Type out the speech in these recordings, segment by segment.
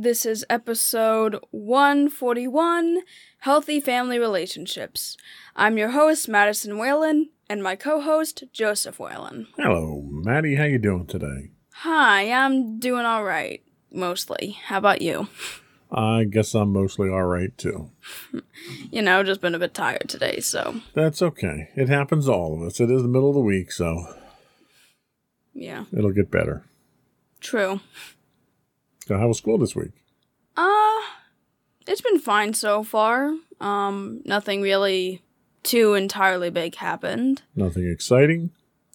This is episode 141 Healthy Family Relationships. I'm your host, Madison Whalen, and my co host, Joseph Whalen. Hello, Maddie. How you doing today? Hi, I'm doing all right, mostly. How about you? I guess I'm mostly all right too. You know, just been a bit tired today, so That's okay. It happens to all of us. It is the middle of the week, so yeah, it'll get better. true. So, how was school this week? Uh, it's been fine so far. Um, nothing really too entirely big happened. Nothing exciting?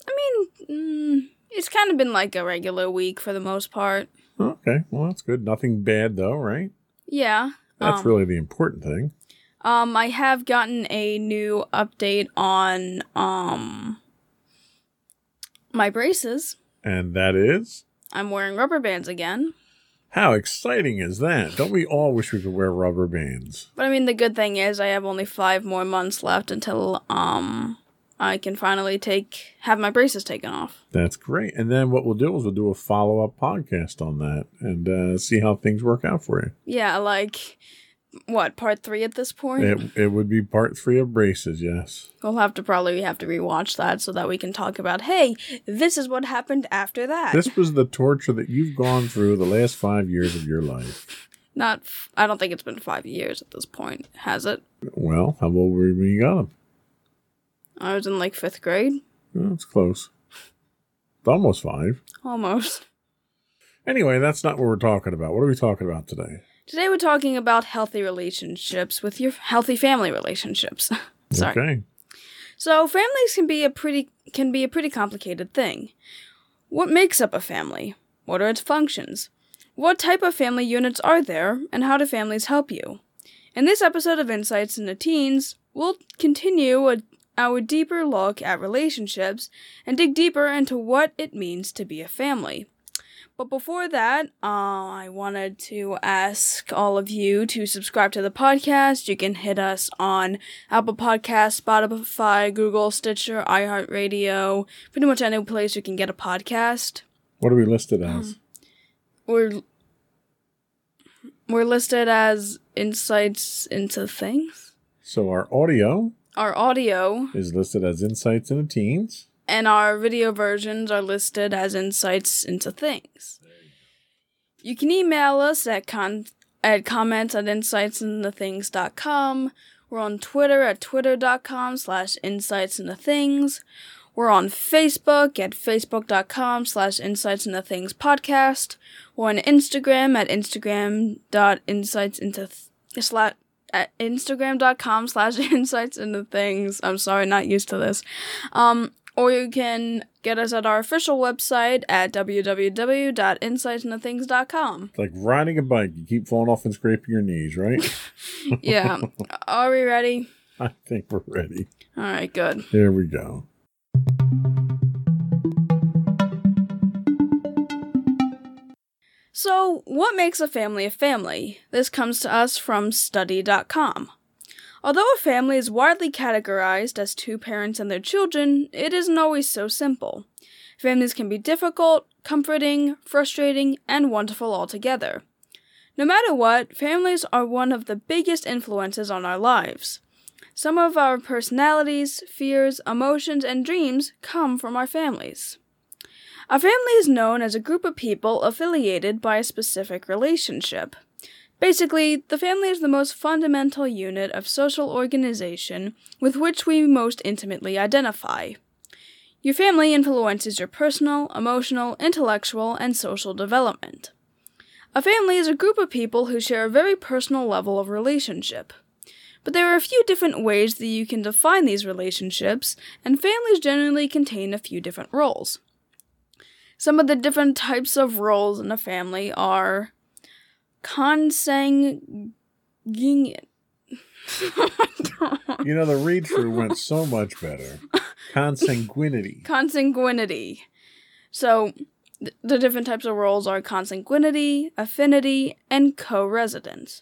I mean, mm, it's kind of been like a regular week for the most part. Okay, well, that's good. Nothing bad, though, right? Yeah. That's um, really the important thing. Um, I have gotten a new update on um my braces. And that is? I'm wearing rubber bands again. How exciting is that? Don't we all wish we could wear rubber bands? But I mean, the good thing is I have only five more months left until um I can finally take have my braces taken off. That's great. And then what we'll do is we'll do a follow up podcast on that and uh, see how things work out for you. Yeah, like what part three at this point? It, it would be part three of braces, yes. We'll have to probably have to rewatch that so that we can talk about. Hey, this is what happened after that. This was the torture that you've gone through the last five years of your life. Not. F- I don't think it's been five years at this point, has it? Well, how old were you when you got them? I was in like fifth grade, it's close. It's almost five. almost. Anyway, that's not what we're talking about. What are we talking about today? Today we're talking about healthy relationships with your healthy family relationships. Sorry. Okay. So families can be a pretty can be a pretty complicated thing. What makes up a family? What are its functions? What type of family units are there and how do families help you? In this episode of Insights into Teens, we'll continue a, our deeper look at relationships and dig deeper into what it means to be a family. But before that, uh, I wanted to ask all of you to subscribe to the podcast. You can hit us on Apple Podcasts, Spotify, Google, Stitcher, iHeartRadio, pretty much any place you can get a podcast. What are we listed as? We're we're listed as insights into things. So our audio Our audio is listed as Insights into Teens. And our video versions are listed as insights into things. You can email us at con at comments at insightsintothings.com. We're on Twitter at twitter.com slash insights into things. We're on Facebook at facebook.com slash insights into things podcast. We're on Instagram at instagram.insights into th- slash at instagram.com slash insights into things. I'm sorry, not used to this. Um, or you can get us at our official website at www.insightsintothings.com. It's like riding a bike. You keep falling off and scraping your knees, right? Yeah. Are we ready? I think we're ready. All right, good. Here we go. So, what makes a family a family? This comes to us from study.com. Although a family is widely categorized as two parents and their children, it isn't always so simple. Families can be difficult, comforting, frustrating, and wonderful altogether. No matter what, families are one of the biggest influences on our lives. Some of our personalities, fears, emotions, and dreams come from our families. A family is known as a group of people affiliated by a specific relationship. Basically, the family is the most fundamental unit of social organization with which we most intimately identify. Your family influences your personal, emotional, intellectual, and social development. A family is a group of people who share a very personal level of relationship. But there are a few different ways that you can define these relationships, and families generally contain a few different roles. Some of the different types of roles in a family are consanguine. You know, the read through went so much better. Consanguinity. consanguinity. So, th- the different types of roles are consanguinity, affinity, and co residence.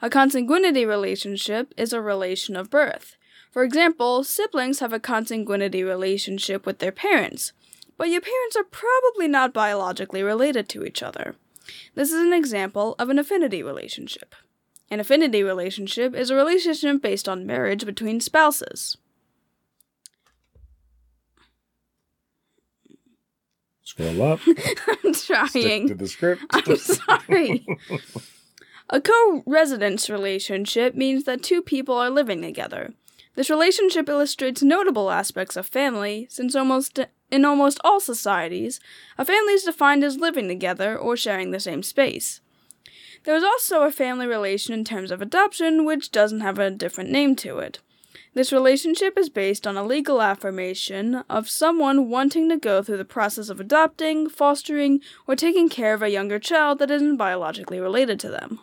A consanguinity relationship is a relation of birth. For example, siblings have a consanguinity relationship with their parents, but your parents are probably not biologically related to each other. This is an example of an affinity relationship. An affinity relationship is a relationship based on marriage between spouses. Scroll up. I'm Stick trying. to the script. I'm sorry. A co residence relationship means that two people are living together. This relationship illustrates notable aspects of family, since almost in almost all societies, a family is defined as living together or sharing the same space. There is also a family relation in terms of adoption, which doesn't have a different name to it. This relationship is based on a legal affirmation of someone wanting to go through the process of adopting, fostering, or taking care of a younger child that isn't biologically related to them.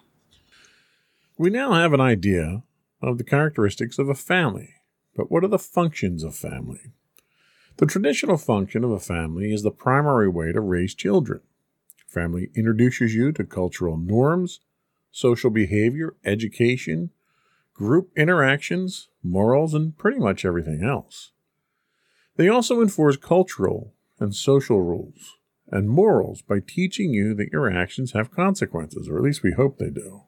We now have an idea of the characteristics of a family, but what are the functions of family? The traditional function of a family is the primary way to raise children. Family introduces you to cultural norms, social behavior, education, group interactions, morals, and pretty much everything else. They also enforce cultural and social rules and morals by teaching you that your actions have consequences, or at least we hope they do.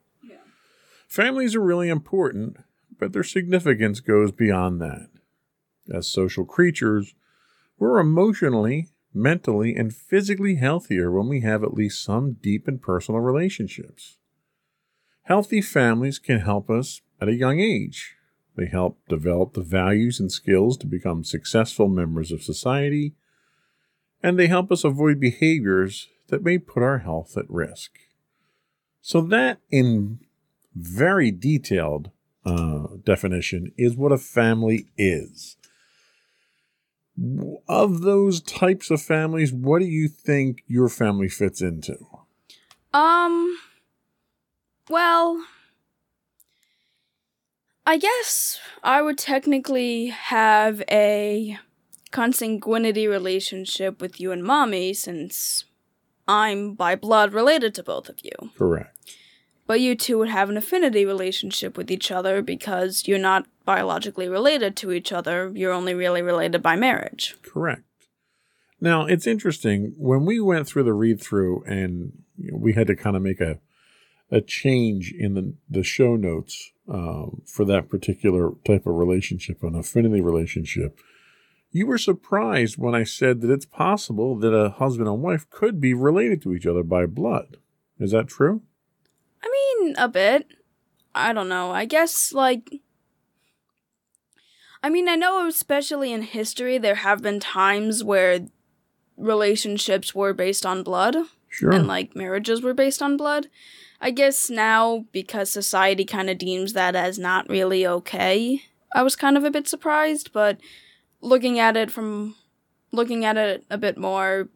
Families are really important, but their significance goes beyond that. As social creatures, we're emotionally, mentally, and physically healthier when we have at least some deep and personal relationships. Healthy families can help us at a young age. They help develop the values and skills to become successful members of society, and they help us avoid behaviors that may put our health at risk. So, that in very detailed uh, definition is what a family is. Of those types of families, what do you think your family fits into? Um, well, I guess I would technically have a consanguinity relationship with you and mommy since I'm by blood related to both of you. Correct. But you two would have an affinity relationship with each other because you're not biologically related to each other, you're only really related by marriage. Correct. Now, it's interesting when we went through the read through and we had to kind of make a a change in the, the show notes um, for that particular type of relationship, an affinity relationship. You were surprised when I said that it's possible that a husband and wife could be related to each other by blood. Is that true? I mean, a bit. I don't know. I guess, like. I mean, I know, especially in history, there have been times where relationships were based on blood Sure. and, like, marriages were based on blood. I guess now, because society kind of deems that as not really okay, I was kind of a bit surprised, but looking at it from. looking at it a bit more,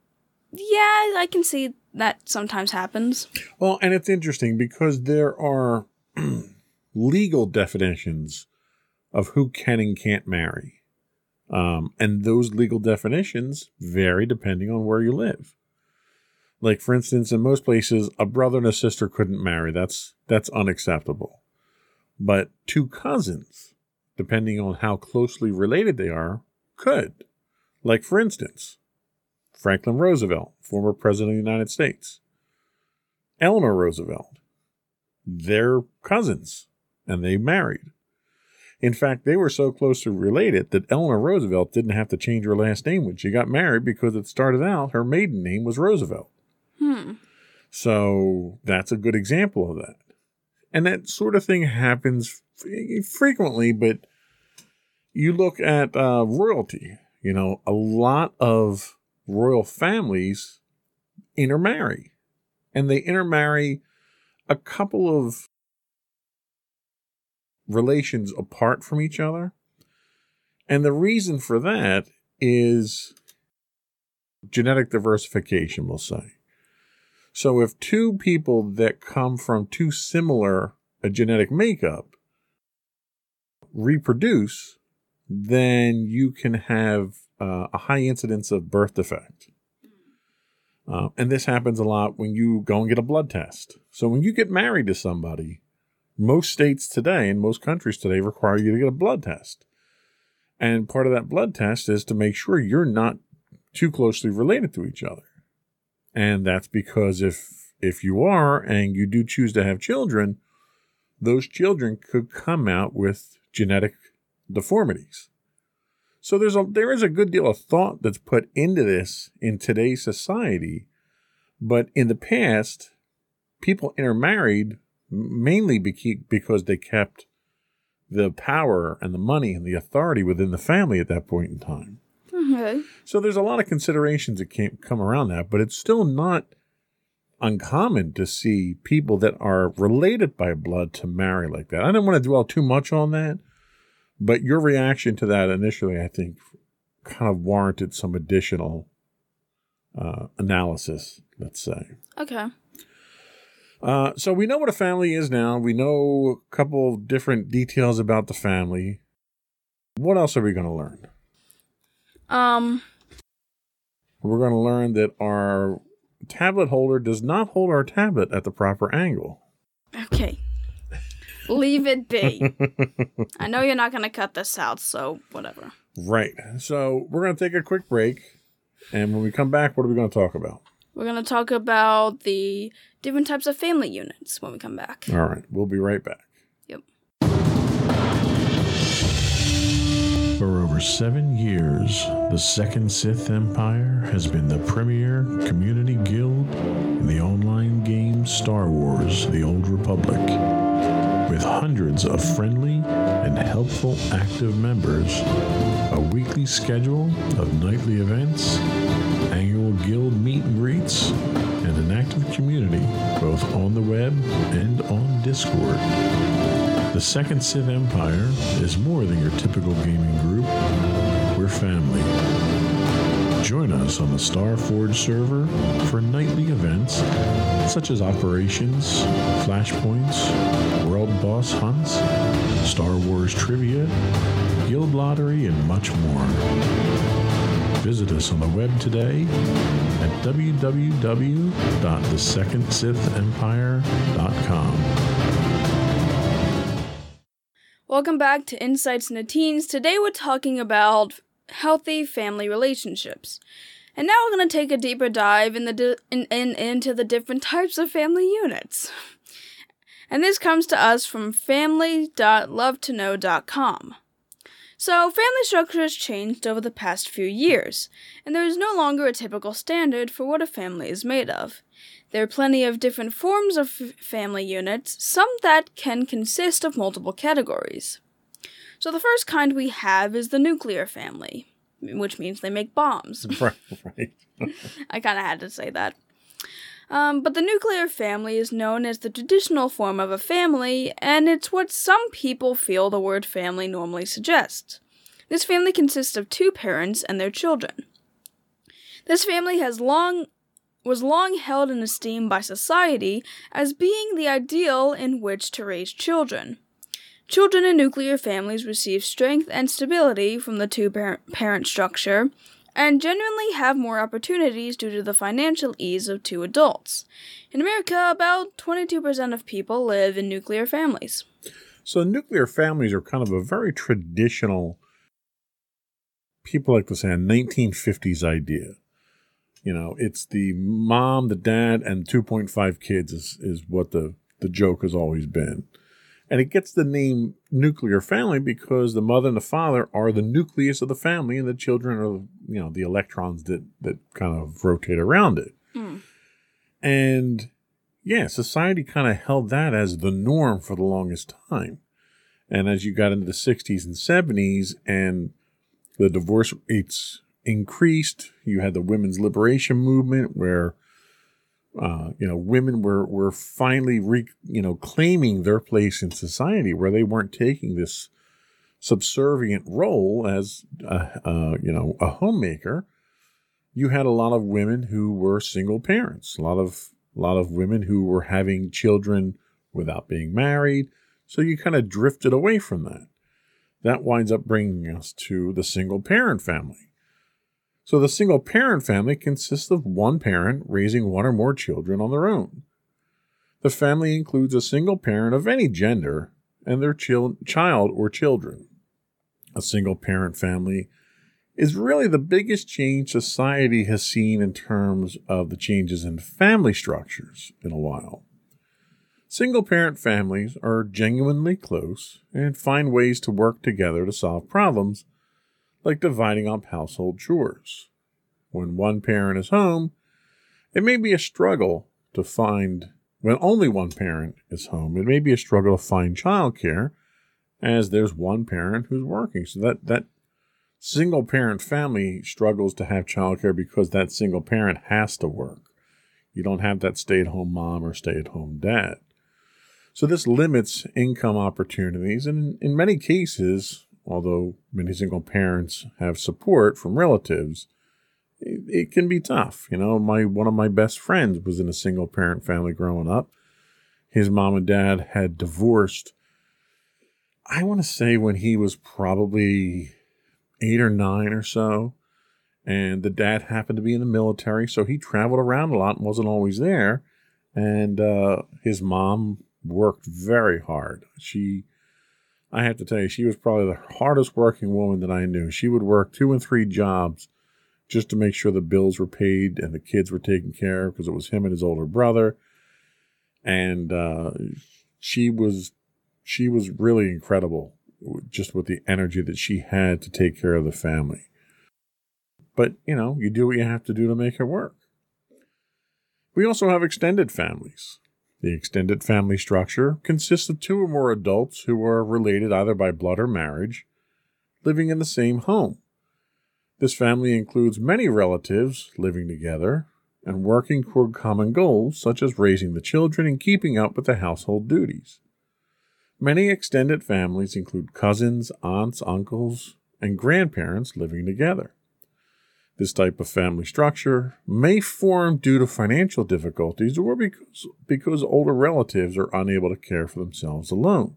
yeah, I can see that sometimes happens. Well, and it's interesting because there are legal definitions of who can and can't marry. Um, and those legal definitions vary depending on where you live. Like, for instance, in most places, a brother and a sister couldn't marry. That's that's unacceptable. But two cousins, depending on how closely related they are, could. Like, for instance, Franklin Roosevelt, former president of the United States, Eleanor Roosevelt, they're cousins, and they married. In fact, they were so closely related that Eleanor Roosevelt didn't have to change her last name when she got married because it started out her maiden name was Roosevelt. Hmm. So that's a good example of that. And that sort of thing happens frequently, but you look at uh, royalty, you know, a lot of royal families intermarry, and they intermarry a couple of relations apart from each other. And the reason for that is genetic diversification, we'll say. So if two people that come from too similar a genetic makeup reproduce, then you can have uh, a high incidence of birth defect. Uh, and this happens a lot when you go and get a blood test. So when you get married to somebody, most states today and most countries today require you to get a blood test. And part of that blood test is to make sure you're not too closely related to each other. And that's because if if you are and you do choose to have children, those children could come out with genetic deformities. So there's a there is a good deal of thought that's put into this in today's society, but in the past, people intermarried mainly because they kept the power and the money and the authority within the family at that point in time. Okay. So there's a lot of considerations that came, come around that, but it's still not uncommon to see people that are related by blood to marry like that. I don't want to dwell too much on that, but your reaction to that initially, I think, kind of warranted some additional uh, analysis, let's say. Okay. Uh, so we know what a family is now. We know a couple different details about the family. What else are we going to learn? Um, We're going to learn that our tablet holder does not hold our tablet at the proper angle. okay. Leave it be. I know you're not going to cut this out, so whatever. Right. So we're going to take a quick break. And when we come back, what are we going to talk about? We're going to talk about the different types of family units when we come back. All right. We'll be right back. Yep. For over seven years, the Second Sith Empire has been the premier community guild in the online game Star Wars The Old Republic. With hundreds of friendly and helpful active members, a weekly schedule of nightly events, annual guild meet and greets, and an active community both on the web and on Discord. The Second Sith Empire is more than your typical gaming group. We're family. Join us on the Starforge server for nightly events such as operations, flashpoints, world boss hunts, Star Wars trivia, guild lottery, and much more. Visit us on the web today at www.thesecondsithempire.com. Welcome back to Insights into Teens. Today we're talking about healthy family relationships. And now we're going to take a deeper dive in the di- in, in, into the different types of family units. And this comes to us from family.lovetoknow.com. So, family structure has changed over the past few years, and there is no longer a typical standard for what a family is made of. There are plenty of different forms of f- family units, some that can consist of multiple categories. So, the first kind we have is the nuclear family, which means they make bombs. Right, right. I kind of had to say that. Um, but the nuclear family is known as the traditional form of a family, and it's what some people feel the word family normally suggests. This family consists of two parents and their children. This family has long was long held in esteem by society as being the ideal in which to raise children. Children in nuclear families receive strength and stability from the two parent structure and generally have more opportunities due to the financial ease of two adults. In America, about 22% of people live in nuclear families. So, nuclear families are kind of a very traditional, people like to say, a 1950s idea. You know, it's the mom, the dad, and 2.5 kids is, is what the, the joke has always been. And it gets the name nuclear family because the mother and the father are the nucleus of the family, and the children are, you know, the electrons that, that kind of rotate around it. Mm. And yeah, society kind of held that as the norm for the longest time. And as you got into the 60s and 70s and the divorce rates increased, you had the women's liberation movement where uh, you know, women were were finally re, you know claiming their place in society where they weren't taking this subservient role as a, uh, you know a homemaker. You had a lot of women who were single parents, a lot of a lot of women who were having children without being married. So you kind of drifted away from that. That winds up bringing us to the single parent family. So the single parent family consists of one parent raising one or more children on their own. The family includes a single parent of any gender and their chil- child or children. A single parent family is really the biggest change society has seen in terms of the changes in family structures in a while. Single parent families are genuinely close and find ways to work together to solve problems like dividing up household chores. When one parent is home, it may be a struggle to find, when only one parent is home, it may be a struggle to find childcare as there's one parent who's working. So that, that single parent family struggles to have childcare because that single parent has to work. You don't have that stay at home mom or stay at home dad. So this limits income opportunities, and in many cases, although many single parents have support from relatives, it, it, can be tough. You know, my one of my best friends was in a single parent family growing up. His mom and dad had divorced. I want to say when he was probably eight or nine or so, and the dad happened to be in the military, so he traveled around a lot and wasn't always there. And uh, his mom worked very hard. She I have to tell you, she was probably the hardest working woman that I knew. She would work two and three jobs just to make sure the bills were paid and the kids were taken care of because it was him and his older brother. And uh, she was she was really incredible just with the energy that she had to take care of the family. But, you know, you do what you have to do to make it work. We also have extended families. The extended family structure consists of two or more adults who are related either by blood or marriage, living in the same home. This family includes many relatives living together and working toward common goals such as raising the children and keeping up with the household duties. Many extended families include cousins, aunts, uncles, and grandparents living together. This type of family structure may form due to financial difficulties or because, because older relatives are unable to care for themselves alone.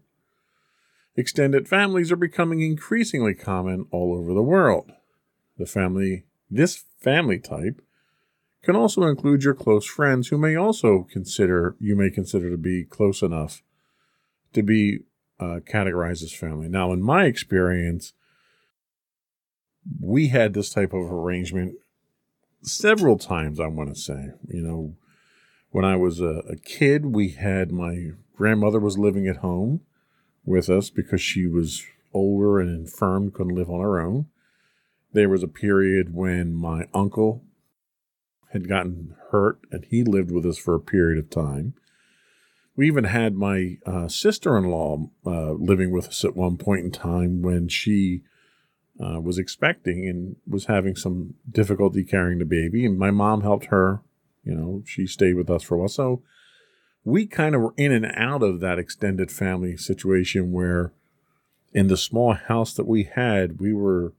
Extended families are becoming increasingly common all over the world. The family, this family type, can also include your close friends who may also consider you may consider to be close enough to be uh, categorized as family. Now, in my experience, we had this type of arrangement several times, I want to say. You know, when I was a, a, kid, we had my grandmother was living at home with us because she was older and infirm, couldn't live on her own. There was a period when my uncle had gotten hurt and he lived with us for a period of time. We even had my uh, sister in law uh, living with us at one point in time when she uh, was expecting and was having some difficulty carrying the baby. And my mom helped her. You know, she stayed with us for a while. So we kind of were in and out of that extended family situation where in the small house that we had, we were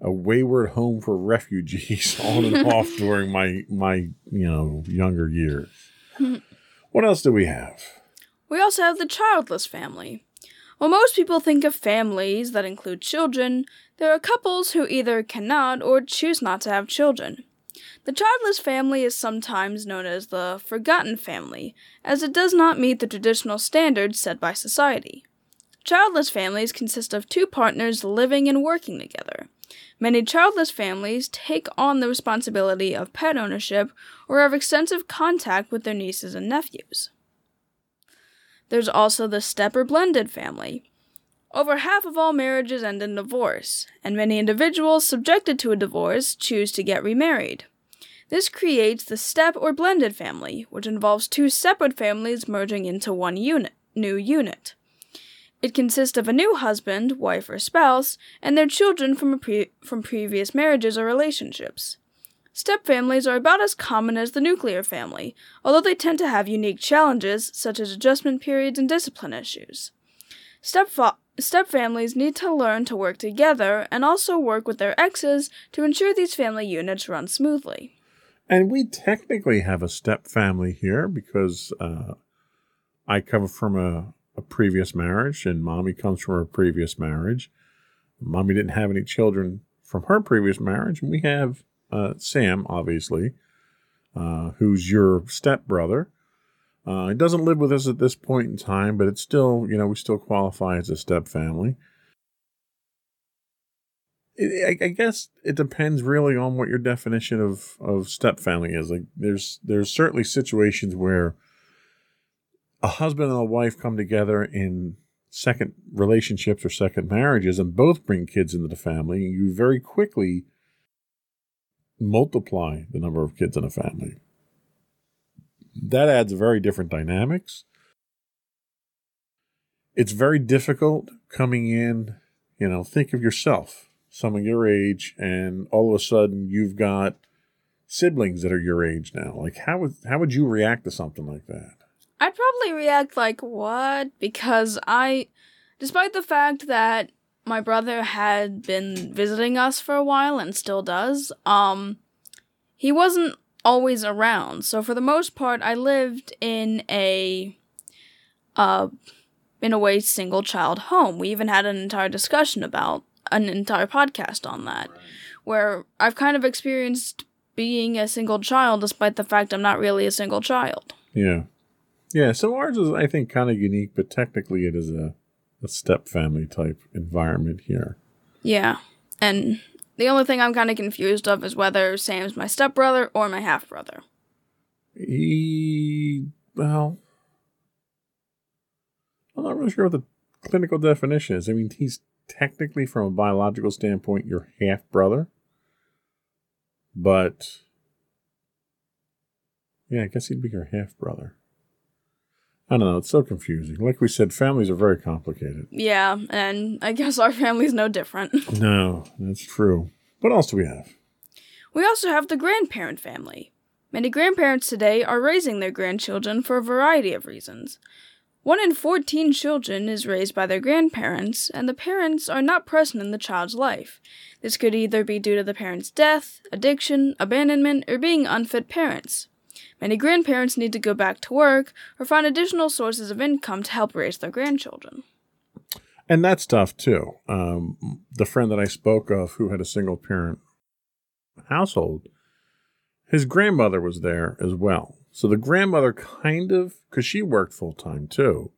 a wayward home for refugees on and off during my my you know younger years. what else do we have? We also have the childless family. While most people think of families that include children, there are couples who either cannot or choose not to have children. The childless family is sometimes known as the forgotten family, as it does not meet the traditional standards set by society. Childless families consist of two partners living and working together. Many childless families take on the responsibility of pet ownership or have extensive contact with their nieces and nephews. There's also the step or blended family. Over half of all marriages end in divorce, and many individuals subjected to a divorce choose to get remarried. This creates the step or blended family, which involves two separate families merging into one unit, new unit. It consists of a new husband, wife, or spouse, and their children from, pre- from previous marriages or relationships. Step families are about as common as the nuclear family, although they tend to have unique challenges such as adjustment periods and discipline issues. Step, step families need to learn to work together and also work with their exes to ensure these family units run smoothly. And we technically have a step family here because uh, I come from a, a previous marriage and mommy comes from a previous marriage. Mommy didn't have any children from her previous marriage, and we have uh, Sam, obviously, uh, who's your stepbrother. Uh, he doesn't live with us at this point in time, but it's still, you know, we still qualify as a step family it, I, I guess it depends really on what your definition of of step family is. Like there's there's certainly situations where a husband and a wife come together in second relationships or second marriages and both bring kids into the family, you very quickly multiply the number of kids in a family. That adds very different dynamics. It's very difficult coming in, you know, think of yourself someone your age, and all of a sudden you've got siblings that are your age now. Like, how would how would you react to something like that? I'd probably react like, what? Because I, despite the fact that my brother had been visiting us for a while and still does, um, he wasn't always around. So for the most part, I lived in a, uh, in a way, single child home. We even had an entire discussion about an entire podcast on that, where I've kind of experienced being a single child despite the fact I'm not really a single child. Yeah. Yeah, so ours is, I think, kind of unique, but technically it is a, a step family type environment here. Yeah. And the only thing I'm kind of confused of is whether Sam's my stepbrother or my half brother. He, well, I'm not really sure what the clinical definition is. I mean, he's technically, from a biological standpoint, your half brother. But yeah, I guess he'd be your half brother. I don't know. It's so confusing. Like we said, families are very complicated. Yeah, and I guess our family's no different. no, that's true. What else do we have? We also have the grandparent family. Many grandparents today are raising their grandchildren for a variety of reasons. One in 14 children is raised by their grandparents, and the parents are not present in the child's life. This could either be due to the parent's death, addiction, abandonment, or being unfit parents. Many grandparents need to go back to work or find additional sources of income to help raise their grandchildren. And that's tough too. Um, the friend that I spoke of who had a single parent household, his grandmother was there as well. So the grandmother kind of, because she worked full time too,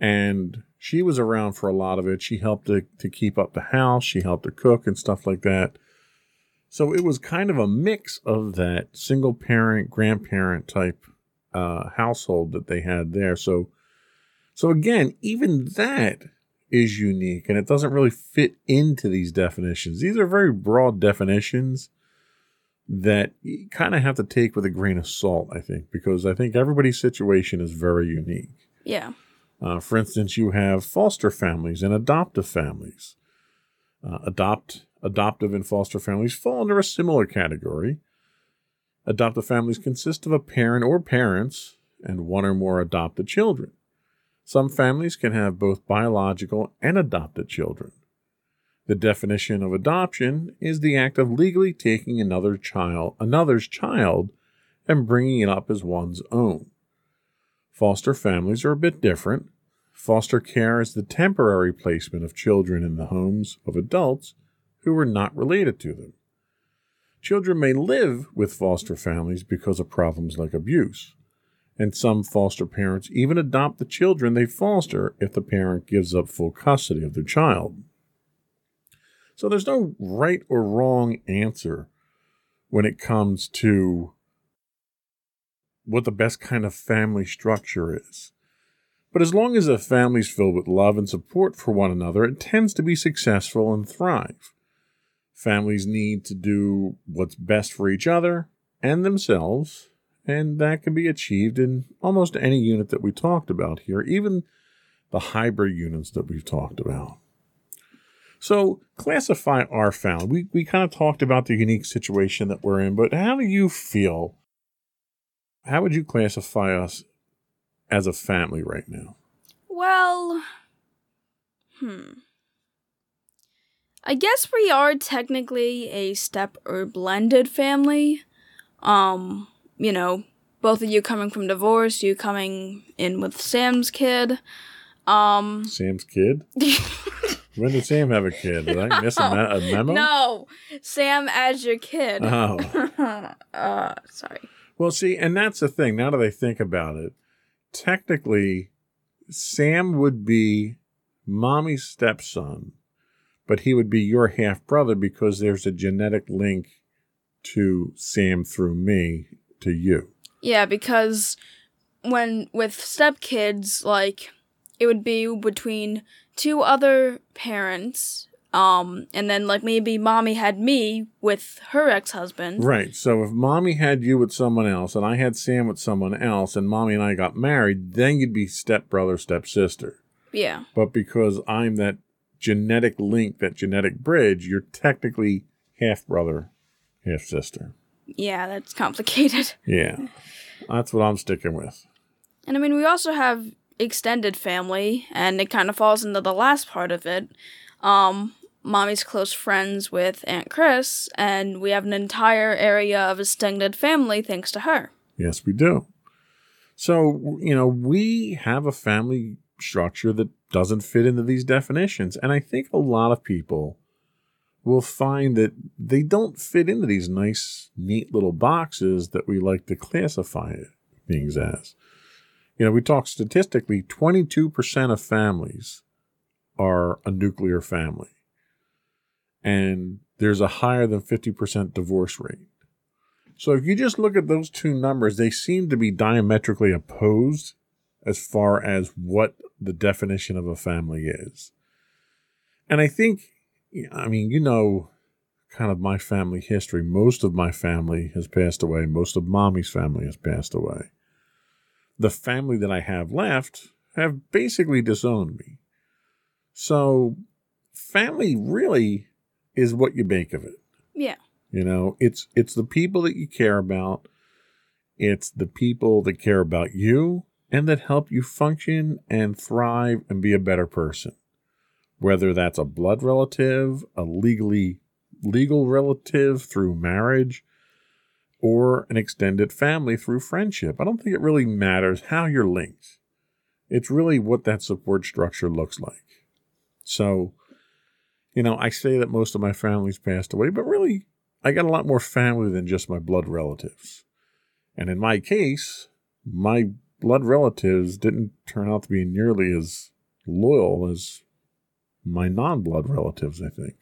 and she was around for a lot of it. She helped to, to keep up the house, she helped to cook and stuff like that. So it was kind of a mix of that single parent, grandparent type uh, household that they had there. So, so again, even that is unique, and it doesn't really fit into these definitions. These are very broad definitions that you kind of have to take with a grain of salt, I think, because I think everybody's situation is very unique. Yeah. Uh, for instance, you have foster families and adoptive families. Uh, adopt, adoptive, and foster families fall under a similar category. Adoptive families consist of a parent or parents and one or more adopted children. Some families can have both biological and adopted children. The definition of adoption is the act of legally taking another child, another's child and bringing it up as one's own. Foster families are a bit different. Foster care is the temporary placement of children in the homes of adults who are not related to them. Children may live with foster families because of problems like abuse, and some foster parents even adopt the children they foster if the parent gives up full custody of their child. So there's no right or wrong answer when it comes to what the best kind of family structure is. But as long as a family is filled with love and support for one another, it tends to be successful and thrive. Families need to do what's best for each other and themselves, and that can be achieved in almost any unit that we talked about here, even the hybrid units that we've talked about. So, classify our family. We, we kind of talked about the unique situation that we're in, but how do you feel? How would you classify us as a family right now? Well, hmm. I guess we are technically a step or blended family. Um, you know, both of you coming from divorce, you coming in with Sam's kid. Um, Sam's kid? when did Sam have a kid? Did I miss a, me- a memo? no, Sam as your kid. Oh. uh, sorry. Well, see, and that's the thing. Now that I think about it, technically, Sam would be mommy's stepson, but he would be your half brother because there's a genetic link to Sam through me to you. Yeah, because when with stepkids, like it would be between two other parents, um, and then like maybe mommy had me with her ex husband. Right. So if mommy had you with someone else and I had Sam with someone else and mommy and I got married, then you'd be stepbrother, stepsister. Yeah. But because I'm that genetic link, that genetic bridge, you're technically half brother, half sister. Yeah, that's complicated. Yeah. That's what I'm sticking with. And I mean, we also have extended family, and it kind of falls into the last part of it. Um, mommy's close friends with Aunt Chris, and we have an entire area of extended family thanks to her. Yes, we do. So, you know, we have a family structure that doesn't fit into these definitions. And I think a lot of people will find that they don't fit into these nice, neat little boxes that we like to classify things as. You know, we talk statistically 22% of families are a nuclear family. And there's a higher than 50% divorce rate. So if you just look at those two numbers, they seem to be diametrically opposed as far as what the definition of a family is. And I think, I mean, you know, kind of my family history. Most of my family has passed away. Most of mommy's family has passed away. The family that I have left have basically disowned me. So, family really is what you make of it. Yeah. You know, it's it's the people that you care about. It's the people that care about you and that help you function and thrive and be a better person. Whether that's a blood relative, a legally legal relative through marriage, or an extended family through friendship. I don't think it really matters how you're linked. It's really what that support structure looks like. So, you know, I say that most of my family's passed away, but really, I got a lot more family than just my blood relatives. And in my case, my blood relatives didn't turn out to be nearly as loyal as my non blood relatives, I think.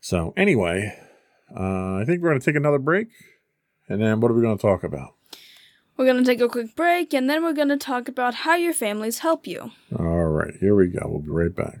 So, anyway, uh, I think we're going to take another break. And then what are we going to talk about? We're going to take a quick break and then we're going to talk about how your families help you. All right, here we go. We'll be right back.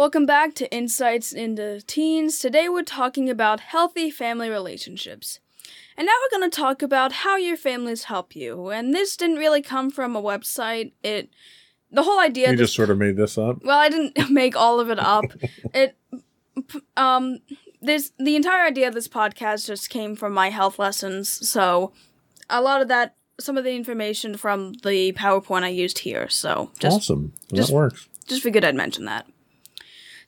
Welcome back to Insights into Teens. Today we're talking about healthy family relationships. And now we're going to talk about how your families help you. And this didn't really come from a website. It the whole idea You just sort of made this up. well, I didn't make all of it up. it um this the entire idea of this podcast just came from my health lessons. So a lot of that some of the information from the PowerPoint I used here. So just awesome. just- that works. just figured I'd mention that.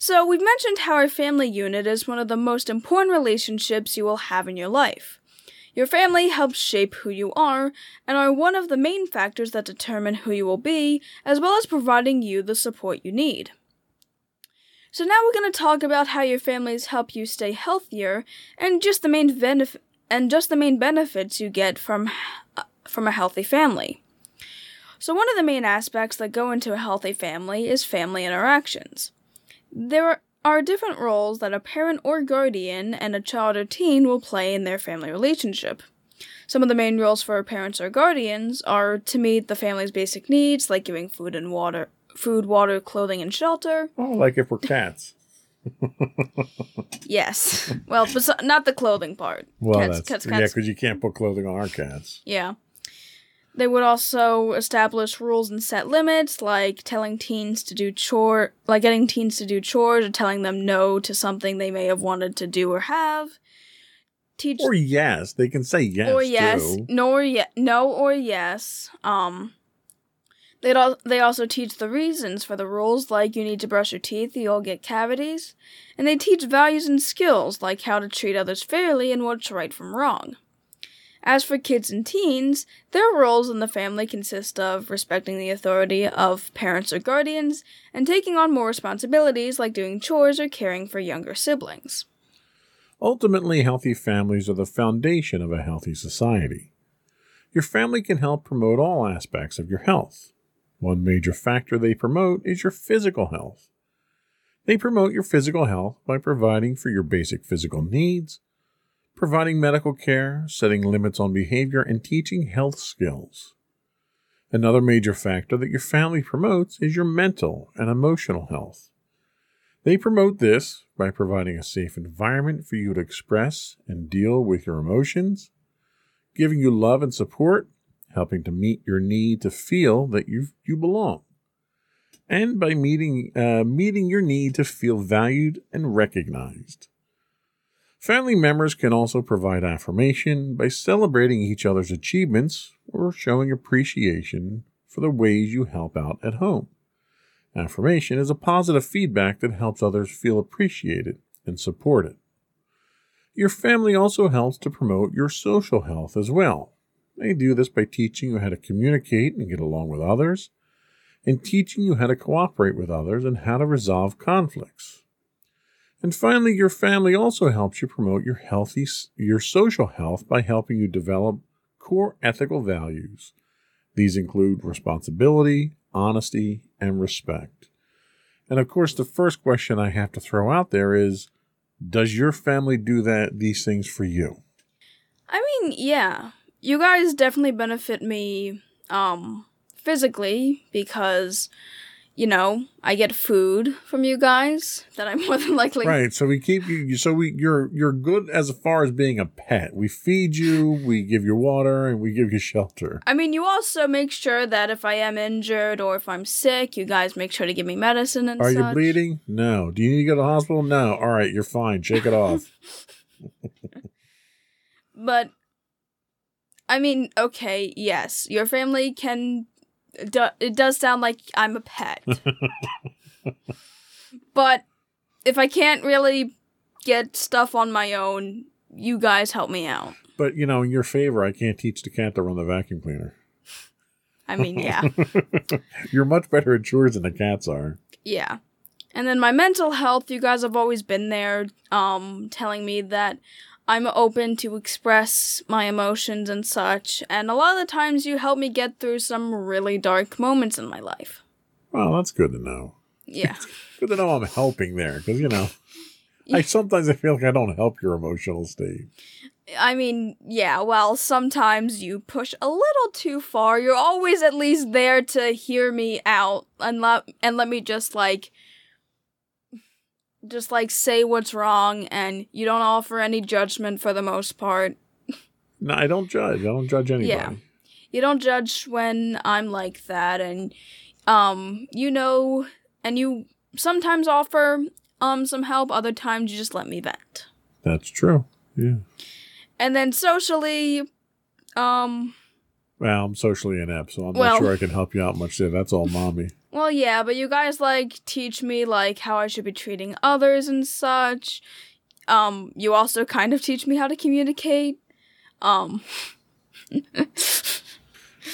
So, we've mentioned how our family unit is one of the most important relationships you will have in your life. Your family helps shape who you are and are one of the main factors that determine who you will be, as well as providing you the support you need. So, now we're going to talk about how your families help you stay healthier and just the main benef- and just the main benefits you get from uh, from a healthy family. So, one of the main aspects that go into a healthy family is family interactions. There are different roles that a parent or guardian and a child or teen will play in their family relationship. Some of the main roles for parents or guardians are to meet the family's basic needs, like giving food and water, food, water, clothing, and shelter. Oh, like if we're cats. Yes, well, but not the clothing part. Well, Cats- that's cats- yeah, because you can't put clothing on our cats. Yeah. They would also establish rules and set limits, like telling teens to do chore, like getting teens to do chores, or telling them no to something they may have wanted to do or have. Teach Or yes, they can say yes. or yes, too. no or ye- no or yes. Um, they al- they also teach the reasons for the rules, like you need to brush your teeth, or you'll get cavities, and they teach values and skills, like how to treat others fairly and what's right from wrong. As for kids and teens, their roles in the family consist of respecting the authority of parents or guardians and taking on more responsibilities like doing chores or caring for younger siblings. Ultimately, healthy families are the foundation of a healthy society. Your family can help promote all aspects of your health. One major factor they promote is your physical health. They promote your physical health by providing for your basic physical needs, providing medical care, setting limits on behavior, and teaching health skills. Another major factor that your family promotes is your mental and emotional health. They promote this by providing a safe environment for you to express and deal with your emotions, giving you love and support, helping to meet your need to feel that you you belong, and by meeting uh, meeting your need to feel valued and recognized. Family members can also provide affirmation by celebrating each other's achievements or showing appreciation for the ways you help out at home. Affirmation is a positive feedback that helps others feel appreciated and supported. Your family also helps to promote your social health as well. They do this by teaching you how to communicate and get along with others, and teaching you how to cooperate with others and how to resolve conflicts. And finally, your family also helps you promote your healthy your social health by helping you develop core ethical values. These include responsibility, honesty, and respect. And of course, the first question I have to throw out there is does your family do that these things for you? I mean, yeah. You guys definitely benefit me um physically because you know, I get food from you guys that I'm more than likely Right. So we keep you so we you're you're good as far as being a pet. We feed you, we give you water, and we give you shelter. I mean, you also make sure that if I am injured or if I'm sick, you guys make sure to give me medicine and stuff. Are such. you bleeding? No. Do you need to go to the hospital? No. All right, you're fine. Shake it off. But I mean, okay, yes, your family can. Do, it does sound like I'm a pet. but if I can't really get stuff on my own, you guys help me out. But you know, in your favor, I can't teach the cat to run the vacuum cleaner. I mean, yeah. You're much better at chores than the cats are. Yeah. And then my mental health, you guys have always been there, um, telling me that I'm open to express my emotions and such, and a lot of the times you help me get through some really dark moments in my life. Well, that's good to know. Yeah. Good to know I'm helping there, because you know, I sometimes I feel like I don't help your emotional state. I mean, yeah, well, sometimes you push a little too far. You're always at least there to hear me out and let and let me just like just like say what's wrong and you don't offer any judgment for the most part. No, I don't judge. I don't judge anybody. Yeah. You don't judge when I'm like that and um you know and you sometimes offer um some help, other times you just let me vent. That's true. Yeah. And then socially um Well, I'm socially inept, so I'm Well- not sure I can help you out much there. That's all mommy. Well, yeah, but you guys like teach me like how I should be treating others and such. Um, you also kind of teach me how to communicate. Um,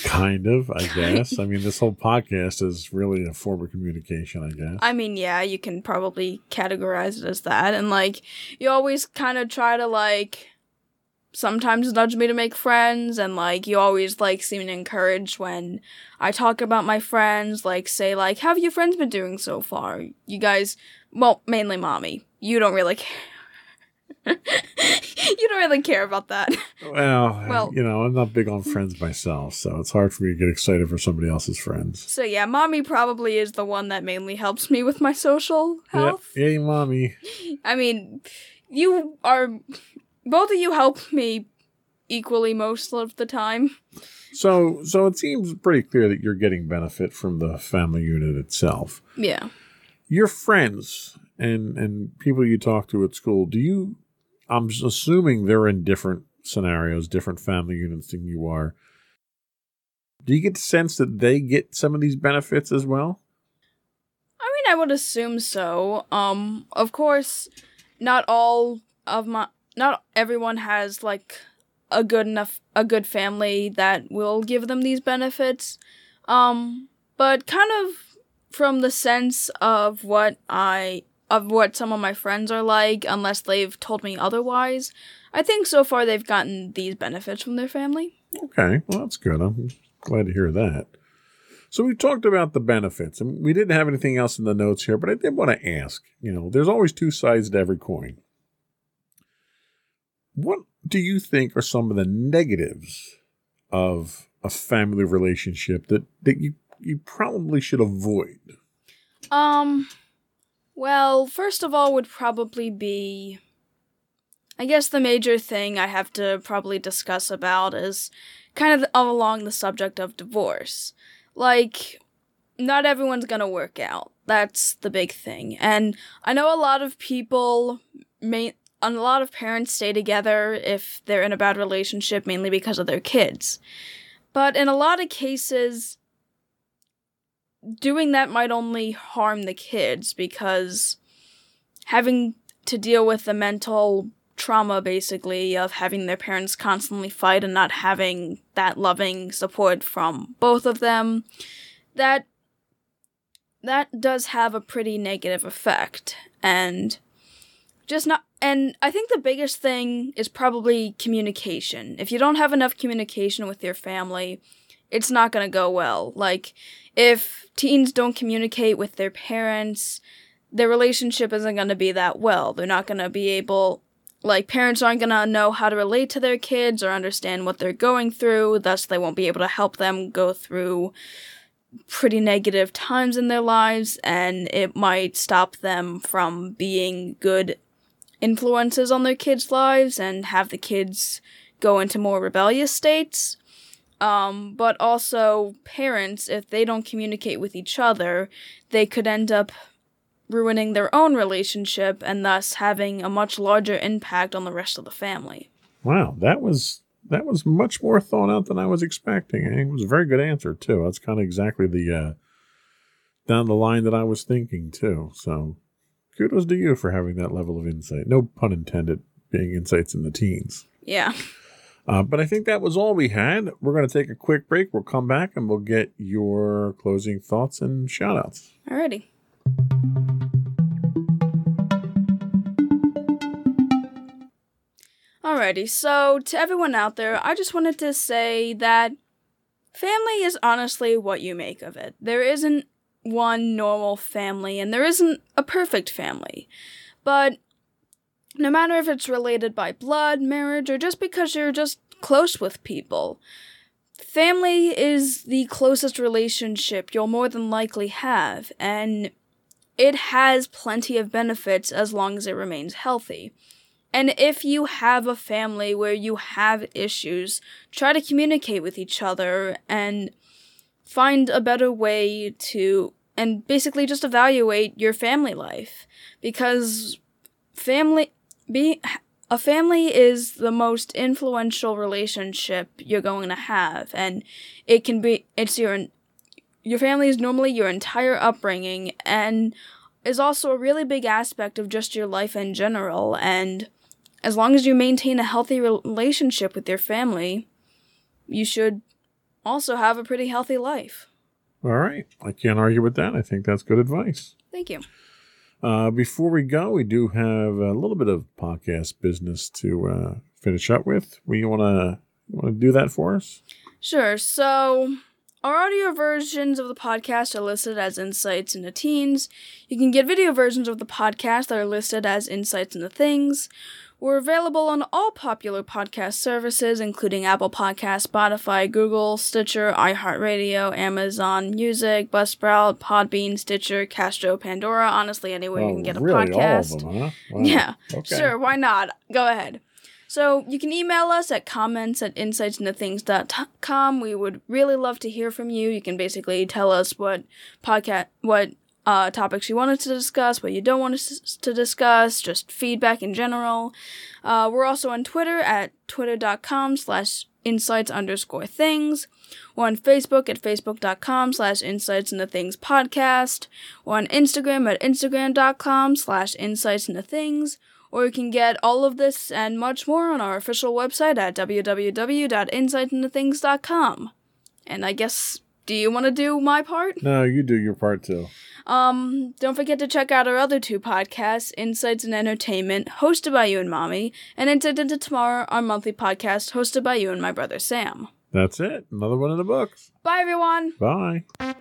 Kind of, I guess. I mean, this whole podcast is really a form of communication, I guess. I mean, yeah, you can probably categorize it as that, and like you always kind of try to like sometimes nudge me to make friends, and like you always like seem to encourage when I talk about my friends, like say like, how have your friends been doing so far? You guys, well, mainly mommy. You don't really care. you don't really care about that. well, Well- you know, I'm not big on friends myself, so it's hard for me to get excited for somebody else's friends. So yeah, mommy probably is the one that mainly helps me with my social health. Yeah. Yay, mommy. I mean, you are both of you help me equally most of the time. So, so it seems pretty clear that you're getting benefit from the family unit itself. Yeah. Your friends and and people you talk to at school, do you? I'm assuming they're in different scenarios, different family units than you are. Do you get the sense that they get some of these benefits as well? I mean, I would assume so. Um, of course, not all of my not everyone has like a good enough a good family that will give them these benefits. Um, but kind of from the sense of what I of what some of my friends are like, unless they've told me otherwise, I think so far they've gotten these benefits from their family. Okay, well that's good. I'm glad to hear that. So we talked about the benefits, and we didn't have anything else in the notes here, but I did want to ask. You know, there's always two sides to every coin. What do you think are some of the negatives of a family relationship that that you you probably should avoid? Um, well, first of all, would probably be. I guess the major thing I have to probably discuss about is kind of along the subject of divorce. Like, not everyone's gonna work out. That's the big thing. And I know a lot of people may. A lot of parents stay together if they're in a bad relationship, mainly because of their kids. But in a lot of cases, doing that might only harm the kids because having to deal with the mental trauma basically of having their parents constantly fight and not having that loving support from both of them that that does have a pretty negative effect and just not and I think the biggest thing is probably communication. If you don't have enough communication with your family, it's not going to go well. Like if teens don't communicate with their parents, their relationship isn't going to be that well. They're not going to be able like parents aren't going to know how to relate to their kids or understand what they're going through, thus they won't be able to help them go through pretty negative times in their lives and it might stop them from being good influences on their kids' lives and have the kids go into more rebellious states. Um, but also parents, if they don't communicate with each other, they could end up ruining their own relationship and thus having a much larger impact on the rest of the family. Wow, that was that was much more thought out than I was expecting. And it was a very good answer too. That's kind of exactly the uh, down the line that I was thinking too. So kudos to you for having that level of insight. No pun intended, being insights in the teens. Yeah. Uh, but I think that was all we had. We're going to take a quick break. We'll come back and we'll get your closing thoughts and shout outs. Alrighty. Alrighty, so to everyone out there, I just wanted to say that family is honestly what you make of it. There isn't one normal family, and there isn't a perfect family. But no matter if it's related by blood, marriage, or just because you're just close with people, family is the closest relationship you'll more than likely have, and it has plenty of benefits as long as it remains healthy. And if you have a family where you have issues, try to communicate with each other and find a better way to and basically just evaluate your family life because family be a family is the most influential relationship you're going to have and it can be it's your your family is normally your entire upbringing and is also a really big aspect of just your life in general and as long as you maintain a healthy relationship with your family you should also have a pretty healthy life All right. I can't argue with that. I think that's good advice. thank you Uh, before we go, we do have a little bit of podcast business to uh, finish up with. We want to want to do that for us. Sure. So, our audio versions of the podcast are listed as Insights into Teens. You can get video versions of the podcast that are listed as Insights into Things. We're available on all popular podcast services, including Apple Podcasts, Spotify, Google, Stitcher, iHeartRadio, Amazon Music, Buzzsprout, Podbean, Stitcher, Castro, Pandora. Honestly, anywhere you can oh, get a Oh, really, podcast. all of them, huh? Wow. Yeah, Okay. sure, why not? Go ahead. So you can email us at comments at insightsintothings.com. We would really love to hear from you. You can basically tell us what podcast, what uh, topics you want us to discuss, what you don't want us to discuss, just feedback in general. Uh, we're also on Twitter at twitter.com slash insights underscore things. We're on Facebook at facebook.com slash insights into things podcast. We're on Instagram at instagram.com slash insights into things. Or you can get all of this and much more on our official website at www.insightsintothings.com. And I guess, do you want to do my part? No, you do your part too. Um, don't forget to check out our other two podcasts, Insights into Entertainment, hosted by you and Mommy, and Insight into Tomorrow, our monthly podcast, hosted by you and my brother Sam. That's it. Another one in the books. Bye, everyone! Bye.